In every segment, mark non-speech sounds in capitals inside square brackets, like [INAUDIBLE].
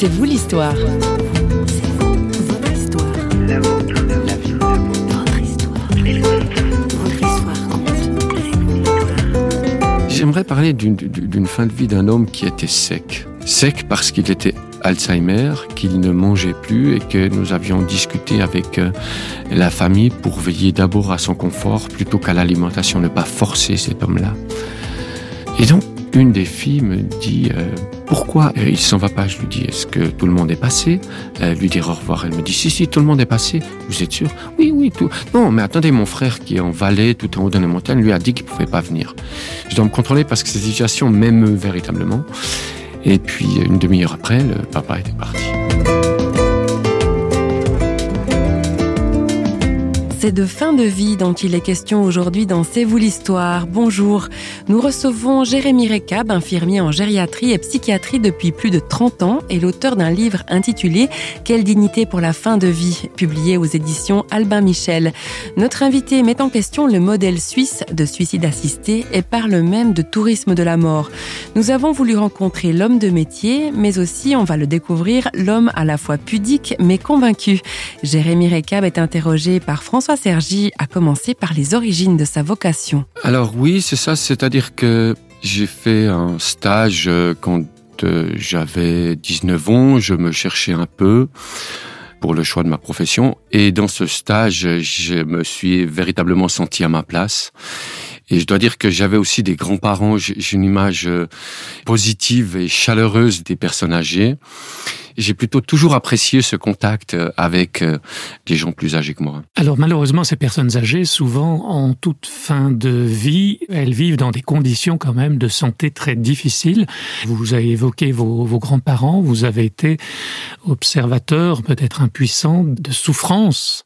C'est vous l'histoire. J'aimerais parler d'une fin de vie d'un homme qui était sec. Sec parce qu'il était Alzheimer, qu'il ne mangeait plus et que nous avions discuté avec euh, la famille pour veiller d'abord à son confort plutôt qu'à l'alimentation, ne pas forcer cet homme-là. Et donc, une des filles me dit euh, pourquoi? Il s'en va pas Je lui dis est-ce que tout le monde est passé? Euh, Lui dire au revoir. Elle me dit si si tout le monde est passé. Vous êtes sûr? Oui oui tout. Non mais attendez mon frère qui est en vallée tout en haut de la montagne lui a dit qu'il pouvait pas venir. Je dois me contrôler parce que cette situation m'émeut véritablement. Et puis une demi-heure après le papa était parti. C'est de fin de vie dont il est question aujourd'hui dans C'est vous l'histoire. Bonjour. Nous recevons Jérémy Recab, infirmier en gériatrie et psychiatrie depuis plus de 30 ans et l'auteur d'un livre intitulé Quelle dignité pour la fin de vie, publié aux éditions Albin Michel. Notre invité met en question le modèle suisse de suicide assisté et parle même de tourisme de la mort. Nous avons voulu rencontrer l'homme de métier, mais aussi, on va le découvrir, l'homme à la fois pudique mais convaincu. Jérémy Recab est interrogé par François François Sergi a commencé par les origines de sa vocation. Alors oui, c'est ça, c'est-à-dire que j'ai fait un stage euh, quand euh, j'avais 19 ans, je me cherchais un peu pour le choix de ma profession et dans ce stage, je me suis véritablement senti à ma place. Et je dois dire que j'avais aussi des grands-parents, j'ai une image euh, positive et chaleureuse des personnes âgées j'ai plutôt toujours apprécié ce contact euh, avec euh, des gens plus âgés que moi. Alors malheureusement, ces personnes âgées, souvent en toute fin de vie, elles vivent dans des conditions quand même de santé très difficiles. Vous avez évoqué vos, grands-parents, vous avez été observateur, peut-être impuissant, de souffrance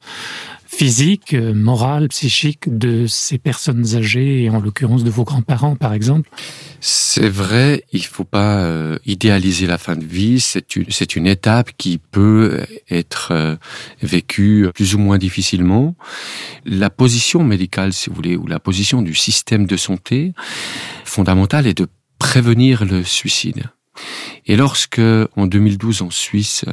physique, euh, morale, psychique de ces personnes âgées, et en l'occurrence de vos grands-parents, par exemple C'est vrai, il faut pas euh, idéaliser la fin de vie. C'est une, une étape qui peut être euh, vécue plus ou moins difficilement. La position médicale, si vous voulez, ou la position du système de santé fondamentale est de prévenir le suicide. Et lorsque, en 2012, en Suisse,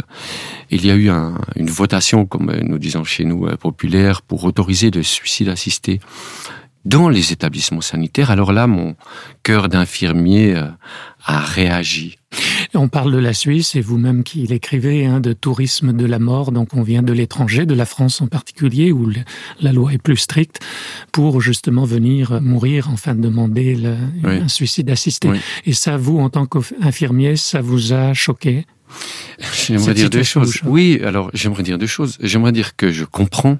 il y a eu une votation, comme nous disons chez nous, euh, populaire, pour autoriser le suicide assisté dans les établissements sanitaires, alors là, mon cœur d'infirmier euh, a réagi. On parle de la Suisse et vous-même qui l'écrivez hein, de tourisme de la mort, donc on vient de l'étranger, de la France en particulier, où la loi est plus stricte pour justement venir mourir, enfin demander le, un suicide assisté. Et ça, vous, en tant qu'infirmier, ça vous a choqué? J'aimerais dire deux choses. Oui, alors j'aimerais dire deux choses. J'aimerais dire que je comprends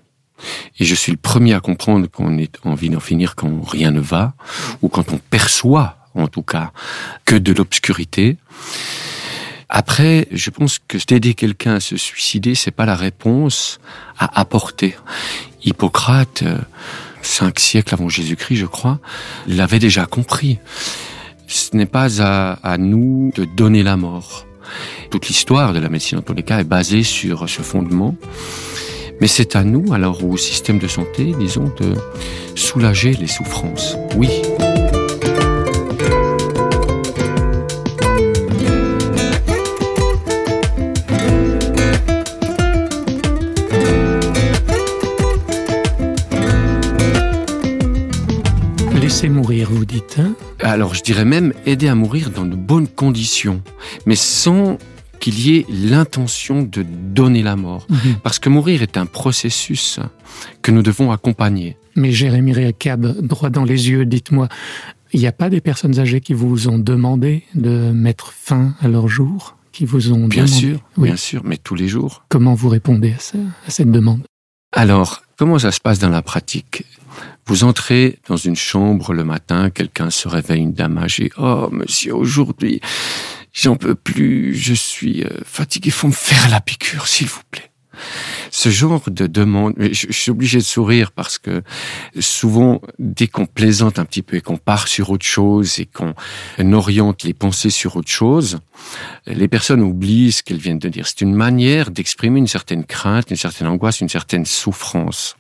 et je suis le premier à comprendre qu'on est envie d'en finir quand rien ne va, ou quand on perçoit, en tout cas, que de l'obscurité. Après, je pense que d'aider quelqu'un à se suicider, c'est pas la réponse à apporter. Hippocrate, euh, cinq siècles avant Jésus-Christ, je crois, l'avait déjà compris. Ce n'est pas à, à nous de donner la mort. Toute l'histoire de la médecine, en tous les cas, est basée sur ce fondement. Mais c'est à nous, alors au système de santé, disons, de soulager les souffrances. Oui. Alors je dirais même aider à mourir dans de bonnes conditions, mais sans qu'il y ait l'intention de donner la mort. Mhm. Parce que mourir est un processus que nous devons accompagner. Mais Jérémy Réacab, droit dans les yeux, dites-moi, il n'y a pas des personnes âgées qui vous ont demandé de mettre fin à leur jour qui vous ont bien demandé sûr, oui. bien sûr, mais tous les jours. Comment vous répondez à, ça, à cette demande? Alors, comment ça se passe dans la pratique? Vous entrez dans une chambre le matin, quelqu'un se réveille, une dame âgée. Oh, monsieur, aujourd'hui, j'en peux plus, je suis euh, fatigué, faut me faire la piqûre, s'il vous plaît. Ce genre de demande, je, je, suis obligé de sourire parce que souvent, dès qu'on plaisante un petit peu et qu'on part sur autre chose et qu'on oriente les pensées sur autre chose, les personnes oublient ce qu'elles viennent de dire. C'est une manière d'exprimer une certaine crainte, une certaine angoisse, une certaine souffrance.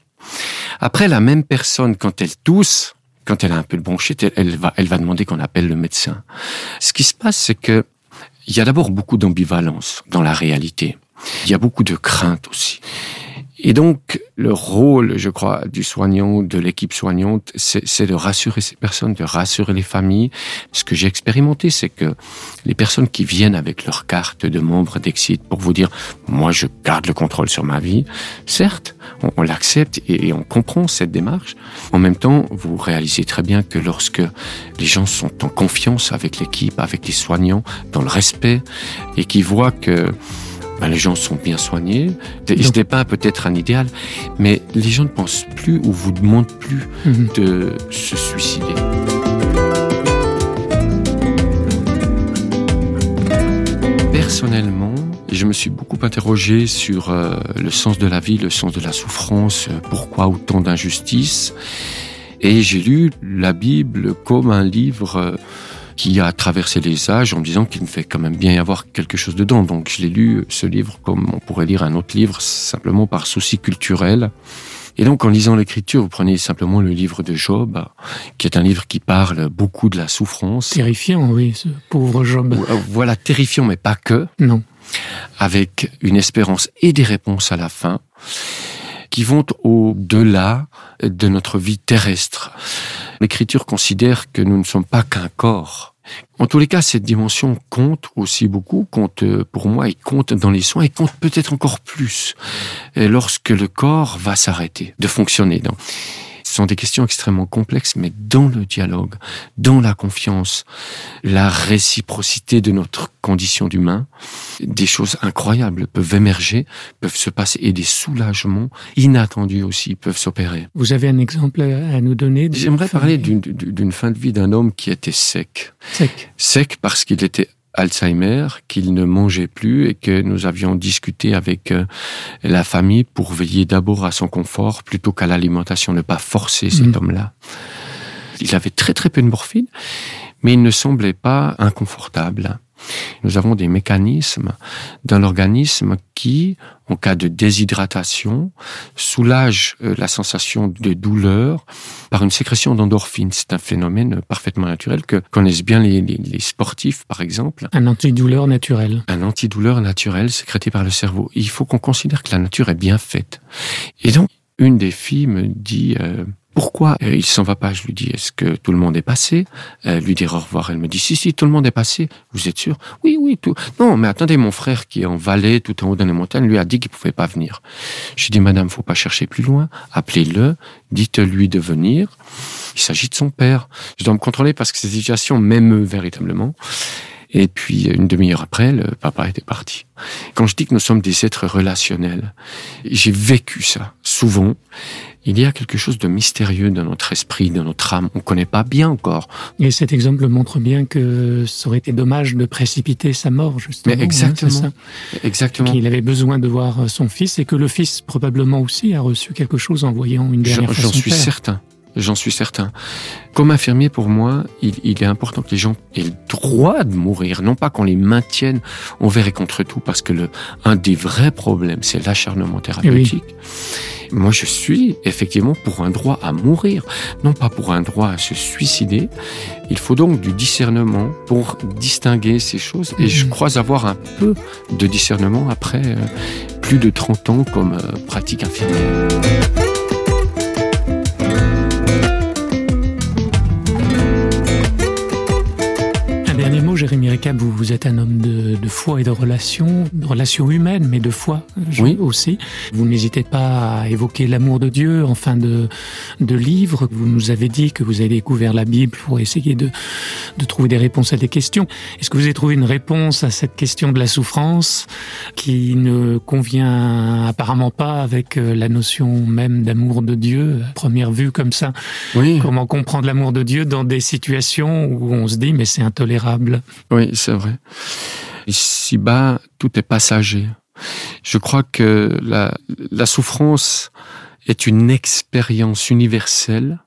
Après, la même personne, quand elle tousse, quand elle a un peu de bronchite, elle va, elle va demander qu'on appelle le médecin. Ce qui se passe, c'est que Il y a d'abord beaucoup d'ambivalence dans la réalité. Il y a beaucoup de crainte aussi. Et donc, le rôle, je crois, du soignant, de l'équipe soignante, c'est de rassurer ces personnes, de rassurer les familles. Ce que j'ai expérimenté, c'est que les personnes qui viennent avec leur carte de membre d'Exit pour vous dire, moi, je garde le contrôle sur ma vie, certes, on, l'accepte et, on comprend cette démarche. En même temps, vous réalisez très bien que lorsque les gens sont en confiance avec l'équipe, avec les soignants, dans le respect, et qui voient que ben, les gens sont bien soignés. Ce n'est pas peut-être un idéal, mais les gens ne pensent plus ou vous demandent plus mhm. de se suicider. Personnellement, je me suis beaucoup interrogé sur euh, le sens de la vie, le sens de la souffrance, euh, pourquoi autant d'injustice. Et j'ai lu la Bible comme un livre euh, qui a traversé les âges en me disant qu'il me fait quand même bien y avoir quelque chose dedans. Donc je l'ai lu, ce livre, comme on pourrait lire un autre livre, simplement par souci culturel. Et donc, en lisant l'écriture, vous prenez simplement le livre de Job, qui est un livre qui parle beaucoup de la souffrance. Terrifiant, oui, ce pauvre Job. Euh, voilà, terrifiant, mais pas que. Non. Avec une espérance et des réponses à la fin, qui vont au-delà de notre vie terrestre. L'écriture considère que nous ne sommes pas qu'un corps. En tous les cas, cette dimension compte aussi beaucoup, compte euh, pour moi, et compte dans les soins, et compte peut-être encore plus lorsque le corps va s'arrêter de fonctionner. Sont des questions extrêmement complexes, mais dans le dialogue, dans la confiance, la réciprocité de notre condition d'humain, des choses incroyables peuvent émerger, peuvent se passer, et des soulagements inattendus aussi peuvent s'opérer. Vous avez un exemple à nous donner J'aimerais parler d'une fin de vie d'un homme qui était sec. Sec. Sec parce qu'il était Alzheimer, qu'il ne mangeait plus et que nous avions discuté avec euh, la famille pour veiller d'abord à son confort plutôt qu'à l'alimentation, ne pas forcer cet mhm. homme-là. Il avait très très peu de morphine, mais il ne semblait pas inconfortable. Nous avons des mécanismes dans l'organisme qui, en cas de déshydratation, soulagent euh, la sensation de douleur par une sécrétion d'endorphine. C'est un phénomène parfaitement naturel que connaissent bien les, les, sportifs, par exemple. Un antidouleur naturel. Un antidouleur naturel sécrété par le cerveau. Il faut qu'on considère que la nature est bien faite. Et donc, une des filles me dit, euh, pourquoi euh, il s'en va pas? Je lui dis, est-ce que tout le monde est passé? Elle lui dit au revoir. Elle me dit, si, si, tout le monde est passé. Vous êtes sûr? Oui, oui, tout. Non, mais attendez, mon frère qui est en vallée, tout en haut dans les montagnes, lui a dit qu'il pouvait pas venir. Je lui dis, madame, faut pas chercher plus loin. Appelez-le, dites-lui de venir. Il s'agit de son père. Je dois me contrôler parce que ces situations m'émeut véritablement. Et puis, une demi-heure après, le papa était parti. Quand je dis que nous sommes des êtres relationnels, j'ai vécu ça souvent il y a quelque chose de mystérieux dans notre esprit, dans notre âme. On ne connaît pas bien encore. Et cet exemple montre bien que ça aurait été dommage de précipiter sa mort, justement. Mais hein, exactement. exactement. Qu'il avait besoin de voir son fils et que le fils, probablement aussi, a reçu quelque chose en voyant une dernière fois J'en suis certain. J'en suis certain. Comme infirmier, pour moi, il, est important que les gens aient le droit de mourir, non pas qu'on les maintienne envers et contre tout, parce que le, un des vrais problèmes, c'est l'acharnement thérapeutique. Moi, je suis effectivement pour un droit à mourir, non pas pour un droit à se suicider. Il faut donc du discernement pour distinguer ces choses. Et je mhm. crois avoir un peu de discernement après euh, plus de 30 ans comme euh, pratique infirmière. Vous, êtes un homme de, foi et de relations, de relations humaines, mais de foi oui. aussi. Vous n'hésitez pas à évoquer l'amour de Dieu en fin de, de livre. Vous nous avez dit que vous avez découvert la Bible pour essayer de, de trouver des réponses à des questions. Est-ce que vous avez trouvé une réponse à cette question de la souffrance qui ne convient apparemment pas avec euh, la notion même d'amour de Dieu, à première vue comme ça? Oui. Comment comprendre l'amour de Dieu dans des situations où on se dit mais c'est intolérable? Oui, c'est vrai. Ici-bas, tout est passager. Je crois que la, la souffrance est une expérience universelle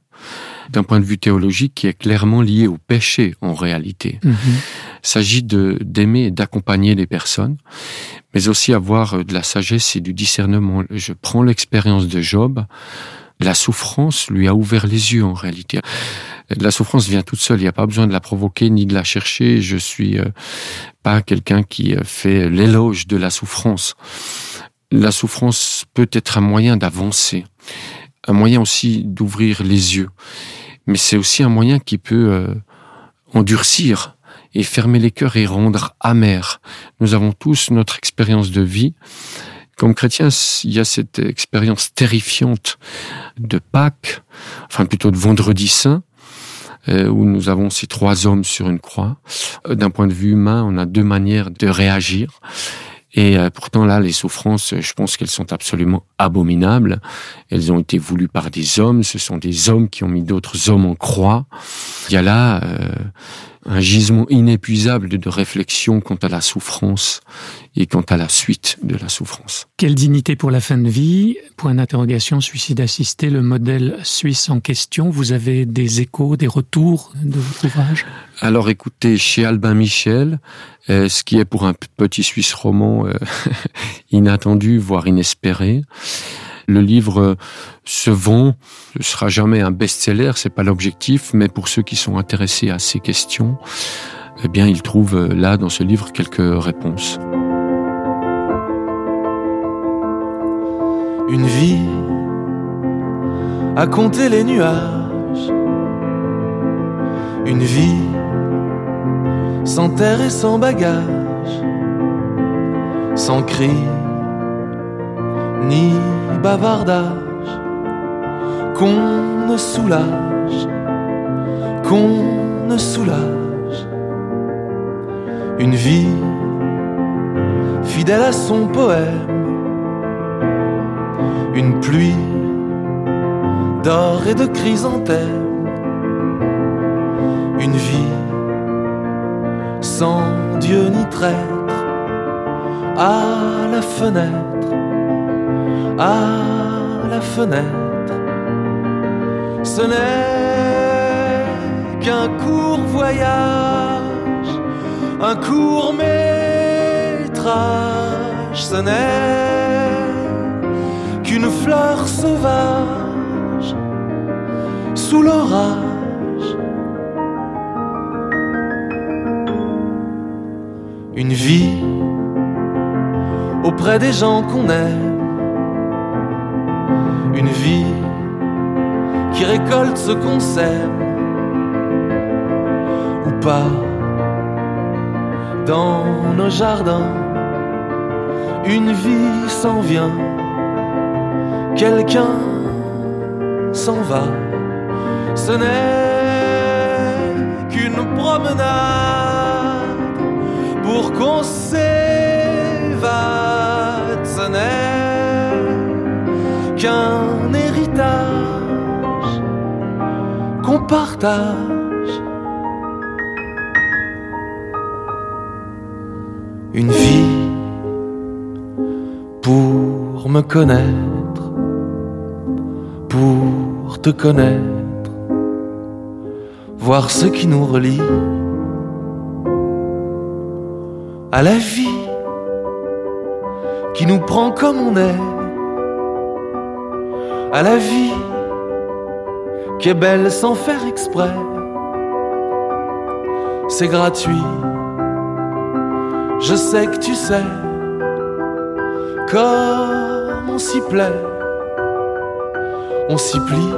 d'un point de vue théologique qui est clairement liée au péché en réalité. Mhm. Il s'agit de d'aimer et d'accompagner les personnes, mais aussi avoir de la sagesse et du discernement. Je prends l'expérience de Job. la souffrance lui a ouvert les yeux en réalité. La souffrance vient toute seule, il n'y a pas besoin de la provoquer ni de la chercher. Je suis euh, pas quelqu'un qui euh, fait l'éloge de la souffrance. La souffrance peut être un moyen d'avancer, un moyen aussi d'ouvrir les yeux, mais c'est aussi un moyen qui peut euh, endurcir et fermer les cœurs et rendre amer. Nous avons tous notre expérience de vie. Comme chrétiens, il y a cette expérience terrifiante de Pâques, enfin plutôt de Vendredi Saint, où nous avons ces trois hommes sur une croix. Euh, d'un point de vue humain, on a deux manières de réagir. Et euh, pourtant là, les souffrances, je pense qu'elles sont absolument abominables. Elles ont été voulues par des hommes. Ce sont des hommes qui ont mis d'autres hommes en croix. Il y a là un gisement inépuisable de réflexion quant à la souffrance et quant à la suite de la souffrance. Quelle dignité pour la fin de vie? Point d'interrogation, suicide assisté, le modèle suisse en question. Vous avez des échos, des retours de votre ouvrage? Alors écoutez, chez Albin Michel, euh, ce qui est pour un petit Suisse roman euh, [LAUGHS] inattendu, voire inespéré, le livre se vend, ne sera jamais un best-seller, c'est pas l'objectif, mais pour ceux qui sont intéressés à ces questions, eh bien, ils trouvent là, dans ce livre, quelques réponses. Une vie à compter les nuages. Une vie sans terre et sans bagage, sans cri ni bavardage, qu'on ne soulage, qu'on ne soulage. Une vie fidèle à son poème, une pluie d'or et de chrysanthèmes, une vie sans Dieu ni traître à la fenêtre à la fenêtre. Ce n'est qu'un court voyage, un court métrage. Ce n'est qu'une fleur sauvage sous l'orage. Une vie auprès des gens qu'on aime une vie qui récolte ce qu'on sème ou pas dans nos jardins. Une vie s'en vient, quelqu'un s'en va. Ce n'est qu'une promenade pour qu'on s'évade. Qu'on partage. Une vie pour me connaître, pour te connaître, voir ce qui nous relie à la vie qui nous prend comme on est à la vie qui est belle sans faire exprès. C'est gratuit, je sais que tu sais, comme on s'y plaît, on s'y plie.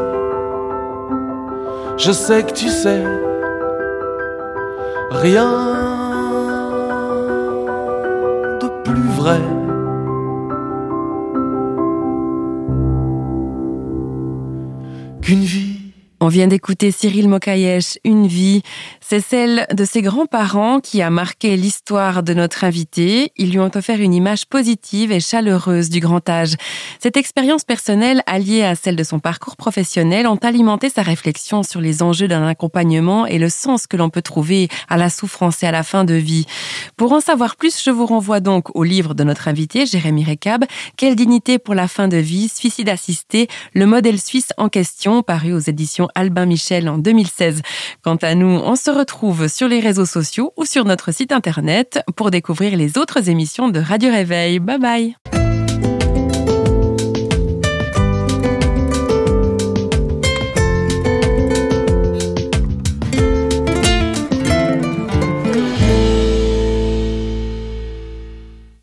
Je sais que tu sais, rien de plus vrai. qu'une vie. On vient d'écouter Cyril Mokayesh, Une vie. C'est celle de ses grands-parents qui a marqué l'histoire de notre invité. Ils lui ont offert une image positive et chaleureuse du grand âge. Cette expérience personnelle, alliée à celle de son parcours professionnel, ont alimenté sa réflexion sur les enjeux d'un accompagnement et le sens que l'on peut trouver à la souffrance et à la fin de vie. Pour en savoir plus, je vous renvoie donc au livre de notre invité, Jérémy Recab, Quelle dignité pour la fin de vie, suicide assisté, le modèle suisse en question, paru aux éditions Albin Michel en 2016. Quant à nous, on se retrouve sur les réseaux sociaux ou sur notre site internet pour découvrir les autres émissions de Radio Réveil. Bye bye